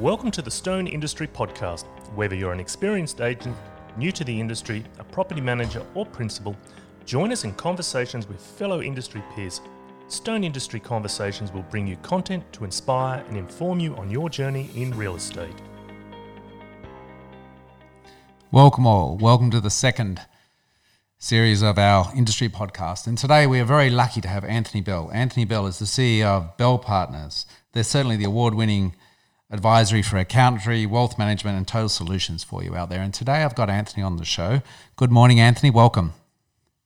Welcome to the Stone Industry Podcast. Whether you're an experienced agent, new to the industry, a property manager, or principal, join us in conversations with fellow industry peers. Stone Industry Conversations will bring you content to inspire and inform you on your journey in real estate. Welcome, all. Welcome to the second series of our industry podcast. And today we are very lucky to have Anthony Bell. Anthony Bell is the CEO of Bell Partners. They're certainly the award winning advisory for accountancy, wealth management, and total solutions for you out there. And today I've got Anthony on the show. Good morning, Anthony. Welcome.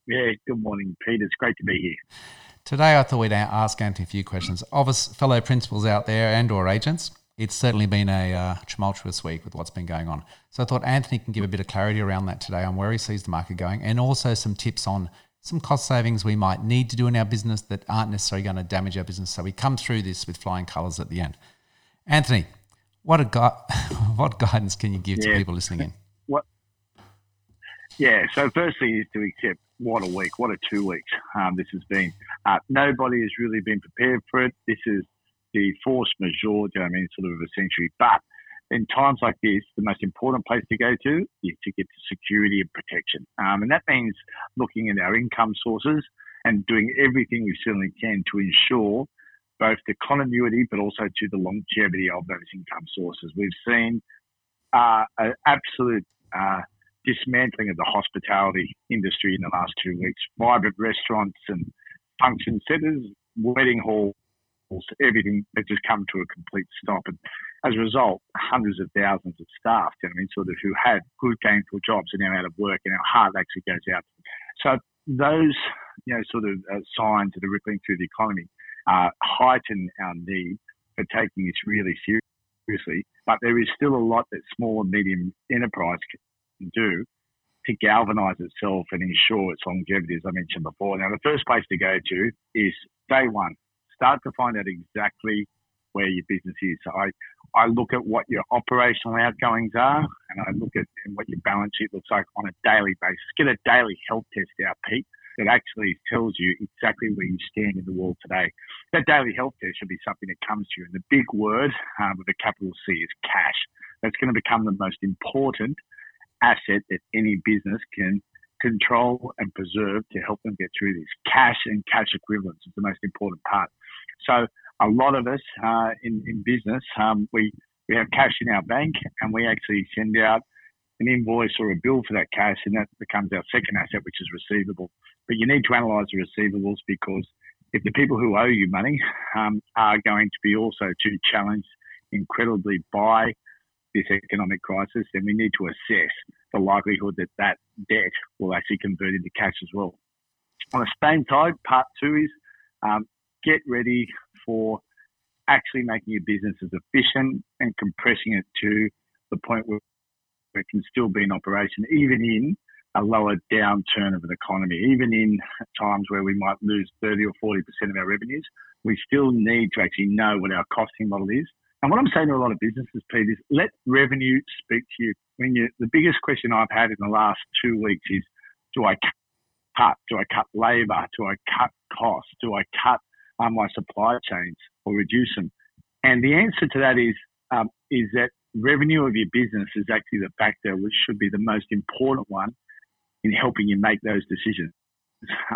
Yeah, good morning, Peter. It's great to be here. Today I thought we'd ask Anthony a few questions. Of us fellow principals out there and or agents, it's certainly been a uh, tumultuous week with what's been going on. So I thought Anthony can give a bit of clarity around that today on where he sees the market going and also some tips on some cost savings we might need to do in our business that aren't necessarily going to damage our business. So we come through this with flying colours at the end. Anthony, what a gu- what guidance can you give yeah. to people listening in? What? Yeah. So firstly is to accept what a week, what a two weeks um, this has been. Uh, nobody has really been prepared for it. This is the force majeure, I mean, sort of a century. But in times like this, the most important place to go to is to get to security and protection. Um, and that means looking at our income sources and doing everything we certainly can to ensure both the continuity but also to the longevity of those income sources. We've seen uh, an absolute uh, dismantling of the hospitality industry in the last two weeks. Vibrant restaurants and function centres, wedding halls, everything has just come to a complete stop. And as a result, hundreds of thousands of staff, you know, I mean, sort of who had good gainful jobs are now out of work, and our heart actually goes out. So those, you know, sort of uh, signs that are rippling through the economy uh, heighten our need for taking this really seriously. But there is still a lot that small and medium enterprise can do to galvanise itself and ensure its longevity, as I mentioned before. Now, the first place to go to is day one. Start to find out exactly where your business is. So I, I look at what your operational outgoings are and I look at what your balance sheet looks like on a daily basis. Get a daily health test out, Pete that actually tells you exactly where you stand in the world today. That daily health test should be something that comes to you. And the big word um, with a capital C is cash. That's going to become the most important asset that any business can control and preserve to help them get through this. Cash and cash equivalents is the most important part. So a lot of us uh, in, in business, um, we, we have cash in our bank and we actually send out an invoice or a bill for that cash and that becomes our second asset, which is receivable. But you need to analyse the receivables because if the people who owe you money um, are going to be also too challenged incredibly by this economic crisis, then we need to assess the likelihood that that debt will actually convert into cash as well. On the same side, part two is um, get ready for actually making your business as efficient and compressing it to the point where it can still be in operation, even in a lower downturn of an economy. Even in times where we might lose 30 or 40% of our revenues, we still need to actually know what our costing model is. And what I'm saying to a lot of businesses, Pete, is let revenue speak to you. When you, the biggest question I've had in the last two weeks is, do I cut? Do I cut labour? Do I cut costs? Do I cut um, my supply chains or reduce them? And the answer to that is, um, is that revenue of your business is actually the factor which should be the most important one in helping you make those decisions.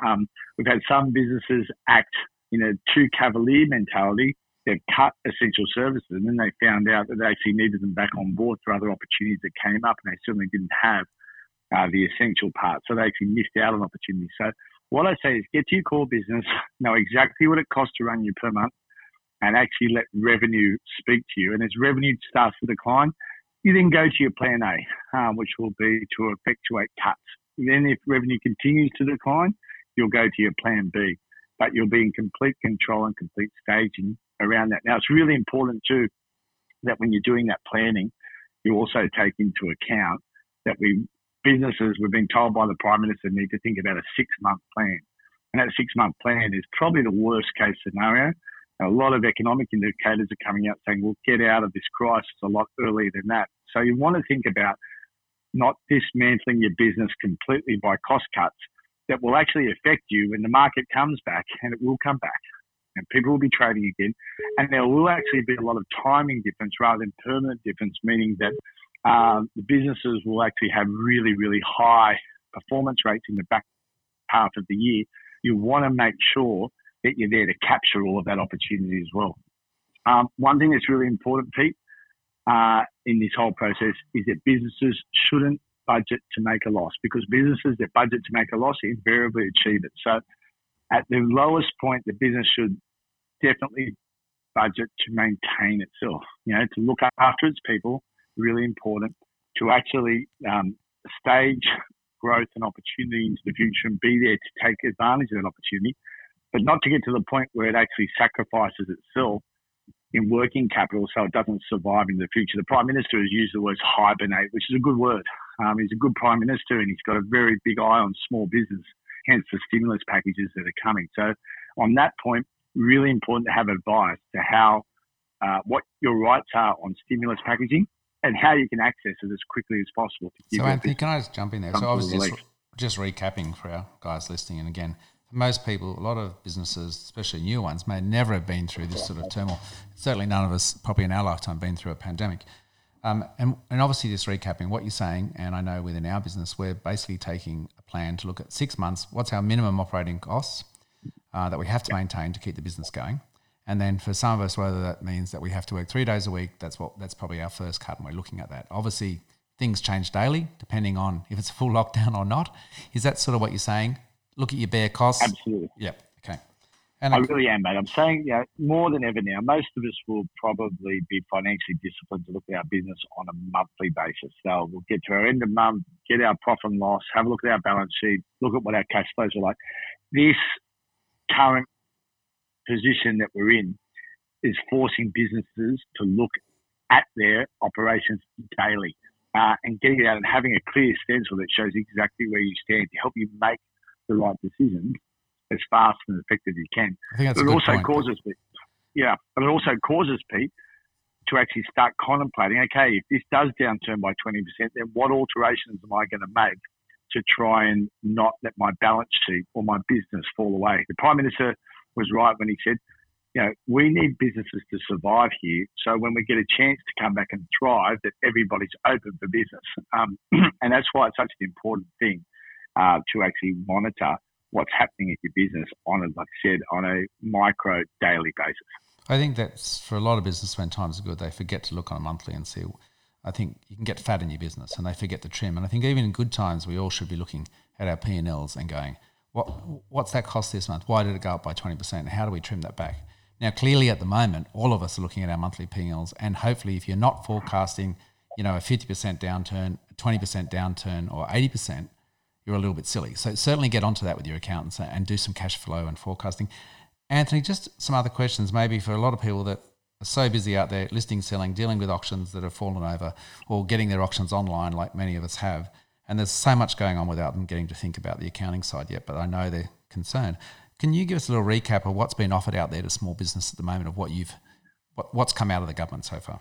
Um, we've had some businesses act in a too cavalier mentality. They've cut essential services and then they found out that they actually needed them back on board for other opportunities that came up and they certainly didn't have uh, the essential part. So they actually missed out on opportunities. So what I say is get to your core business, know exactly what it costs to run you per month and actually let revenue speak to you. And as revenue starts to decline, you then go to your plan A, um, which will be to effectuate cuts. Then, if revenue continues to decline, you'll go to your plan B, but you'll be in complete control and complete staging around that. Now, it's really important too that when you're doing that planning, you also take into account that we businesses, we've been told by the Prime Minister, need to think about a six month plan. And that six month plan is probably the worst case scenario. A lot of economic indicators are coming out saying we'll get out of this crisis a lot earlier than that. So you want to think about not dismantling your business completely by cost cuts that will actually affect you when the market comes back, and it will come back. and people will be trading again. And there will actually be a lot of timing difference rather than permanent difference, meaning that um, the businesses will actually have really, really high performance rates in the back half of the year. You want to make sure that you're there to capture all of that opportunity as well. Um, one thing that's really important, Pete, uh, in this whole process is that businesses shouldn't budget to make a loss because businesses that budget to make a loss invariably achieve it. So at the lowest point, the business should definitely budget to maintain itself, you know, to look after its people, really important, to actually um, stage growth and opportunity into the future and be there to take advantage of that opportunity, but not to get to the point where it actually sacrifices itself in working capital so it doesn't survive in the future. The Prime Minister has used the word hibernate, which is a good word. Um, he's a good Prime Minister and he's got a very big eye on small business, hence the stimulus packages that are coming. So, on that point, really important to have advice to how, uh, what your rights are on stimulus packaging and how you can access it as quickly as possible. so, Anthony, can I just jump in there? So, I was just, just recapping for our guys listening, and again, most people, a lot of businesses, especially new ones, may never have been through this sort of turmoil. Certainly, none of us, probably in our lifetime, been through a pandemic. Um, and, and obviously, just recapping what you're saying, and I know within our business, we're basically taking a plan to look at six months. What's our minimum operating costs uh, that we have to maintain to keep the business going? And then for some of us, whether that means that we have to work three days a week, that's what that's probably our first cut, and we're looking at that. Obviously, things change daily depending on if it's a full lockdown or not. Is that sort of what you're saying? Look at your bare costs. Absolutely. Yep. Okay. And I really am, mate. I'm saying, you know, more than ever now, most of us will probably be financially disciplined to look at our business on a monthly basis. So we'll get to our end of month, get our profit and loss, have a look at our balance sheet, look at what our cash flows are like. This current position that we're in is forcing businesses to look at their operations daily uh, and getting it out and having a clear stencil that shows exactly where you stand to help you make the right decision as fast and effective as you can. I think that's but it also point. causes, yeah, but it also causes Pete to actually start contemplating. Okay, if this does downturn by twenty percent, then what alterations am I going to make to try and not let my balance sheet or my business fall away? The Prime Minister was right when he said, you know, we need businesses to survive here. So when we get a chance to come back and thrive, that everybody's open for business. Um, and that's why it's such an important thing uh, to actually monitor what's happening at your business on, a, like I said, on a micro daily basis. I think that's for a lot of business when times are good, they forget to look on a monthly and see. I think you can get fat in your business, and they forget to trim. And I think even in good times, we all should be looking at our P and going, "What what's that cost this month? Why did it go up by twenty percent? How do we trim that back?" Now, clearly, at the moment, all of us are looking at our monthly P and hopefully, if you're not forecasting, you know, a fifty percent downturn, a twenty percent downturn, or eighty percent, you're a little bit silly. So certainly get onto that with your accountants and do some cash flow and forecasting. Anthony, just some other questions maybe for a lot of people that are so busy out there listing, selling, dealing with auctions that have fallen over or getting their auctions online like many of us have. And there's so much going on without them getting to think about the accounting side yet, but I know they're concerned. Can you give us a little recap of what's been offered out there to small business at the moment of what you've what, what's come out of the government so far?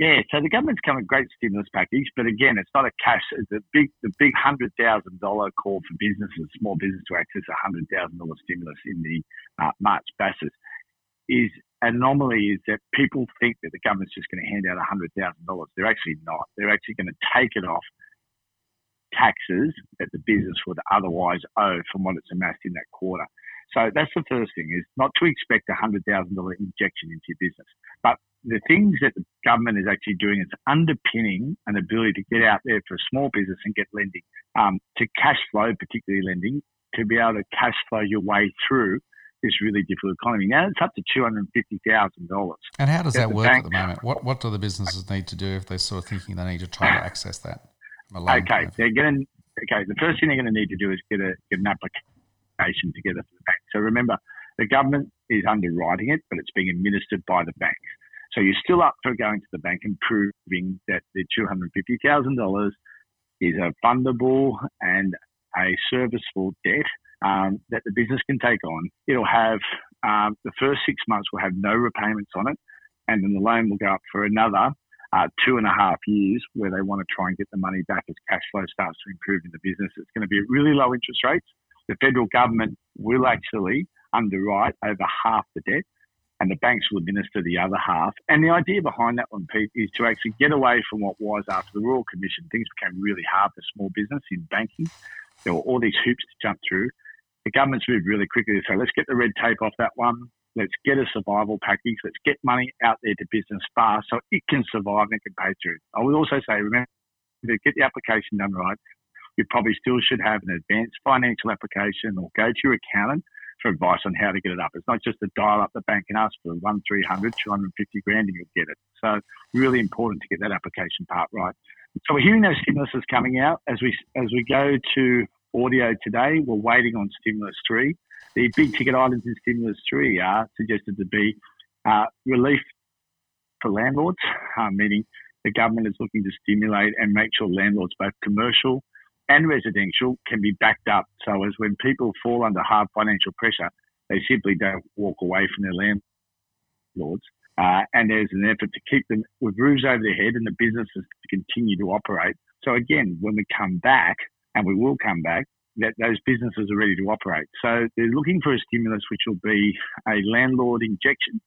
Yeah, so the government's come a great stimulus package, but again, it's not a cash. It's a big, the big hundred thousand dollar call for businesses, small business to access a hundred thousand dollar stimulus in the uh, March basis is anomaly is that people think that the government's just going to hand out hundred thousand dollars. They're actually not. They're actually going to take it off taxes that the business would otherwise owe from what it's amassed in that quarter. So that's the first thing is not to expect a hundred thousand dollar injection into your business, but the things that the government is actually doing is underpinning an ability to get out there for a small business and get lending, um, to cash flow, particularly lending, to be able to cash flow your way through this really difficult economy. Now it's up to two hundred and fifty thousand dollars. And how does that work bank, at the moment? What what do the businesses need to do if they're sort of thinking they need to try to access that? Okay, they're going. Okay, the first thing they're going to need to do is get a get an application together for the bank. So remember, the government is underwriting it, but it's being administered by the banks. So you're still up for going to the bank and proving that the $250,000 is a fundable and a serviceable debt um, that the business can take on. It'll have um, the first six months will have no repayments on it, and then the loan will go up for another uh, two and a half years where they want to try and get the money back as cash flow starts to improve in the business. It's going to be at really low interest rates. The federal government will actually underwrite over half the debt and the banks will administer the other half. And the idea behind that one, Pete, is to actually get away from what was after the Royal Commission. Things became really hard for small business in banking. There were all these hoops to jump through. The government's moved really quickly to say, let's get the red tape off that one. Let's get a survival package. Let's get money out there to business fast so it can survive and it can pay through. I would also say, remember, to get the application done right, you probably still should have an advanced financial application or go to your accountant for advice on how to get it up. It's not just to dial up the bank and ask for one, 300, 250 grand and you'll get it. So really important to get that application part right. So we're hearing those stimuluses coming out as we, as we go to audio today. We're waiting on stimulus three. The big ticket items in stimulus three are suggested to be uh, relief for landlords, uh, meaning the government is looking to stimulate and make sure landlords, both commercial and residential can be backed up. So as when people fall under hard financial pressure, they simply don't walk away from their landlords. Uh, and there's an effort to keep them with roofs over their head and the businesses to continue to operate. So again, when we come back, and we will come back, that those businesses are ready to operate. So they're looking for a stimulus which will be a landlord injection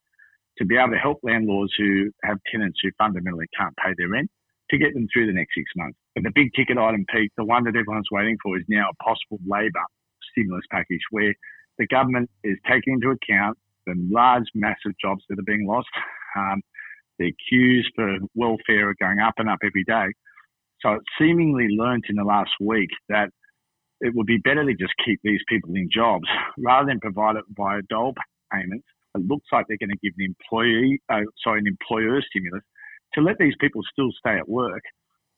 to be able to help landlords who have tenants who fundamentally can't pay their rent to get them through the next six months. But the big ticket item, Pete, the one that everyone's waiting for is now a possible labour stimulus package where the government is taking into account the large, massive jobs that are being lost. Um, the queues for welfare are going up and up every day. So it seemingly learnt in the last week that it would be better to just keep these people in jobs rather than provide it via dole payments. It looks like they're going to give an employee, uh, sorry, an employer stimulus to let these people still stay at work,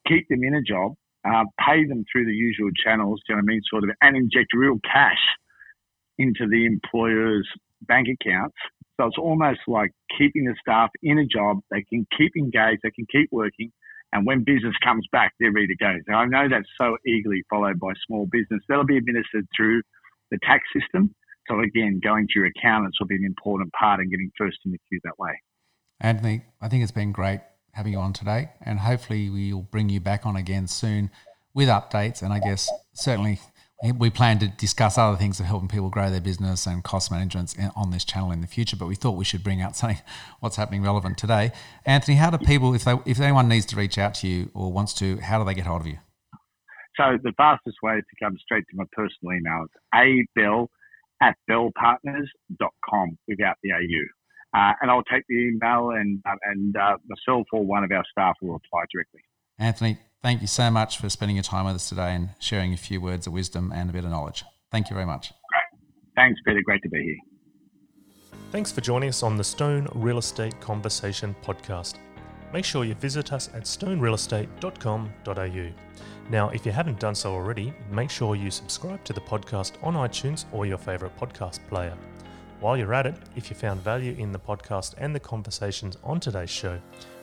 keep them in a job, uh, pay them through the usual channels, do you know what I mean? Sort of, and inject real cash into the employer's bank accounts. So it's almost like keeping the staff in a job. They can keep engaged, they can keep working. And when business comes back, they're ready to go. Now, I know that's so eagerly followed by small business. That'll be administered through the tax system. So again, going to your accountants will be an important part in getting first in the queue that way. Anthony, I think it's been great having you on today, and hopefully we'll bring you back on again soon with updates. And I guess certainly we plan to discuss other things of helping people grow their business and cost management on this channel in the future. But we thought we should bring out something what's happening relevant today. Anthony, how do people, if they, if anyone needs to reach out to you or wants to, how do they get hold of you? So the fastest way to come straight to my personal email. It's abell at bellpartners.com without the AU. Uh, and I'll take the email, and uh, and uh, myself or one of our staff will reply directly. Anthony, thank you so much for spending your time with us today and sharing a few words of wisdom and a bit of knowledge. Thank you very much. Great. Thanks, Peter. Great to be here. Thanks for joining us on the Stone Real Estate Conversation podcast. Make sure you visit us at stonerealestate.com.au. Now, if you haven't done so already, make sure you subscribe to the podcast on iTunes or your favourite podcast player. While you're at it, if you found value in the podcast and the conversations on today's show,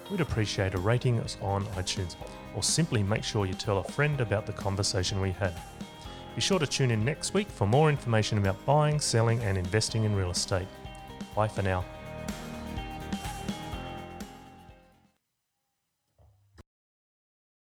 we'd appreciate a rating us on iTunes, or simply make sure you tell a friend about the conversation we had. Be sure to tune in next week for more information about buying, selling, and investing in real estate. Bye for now.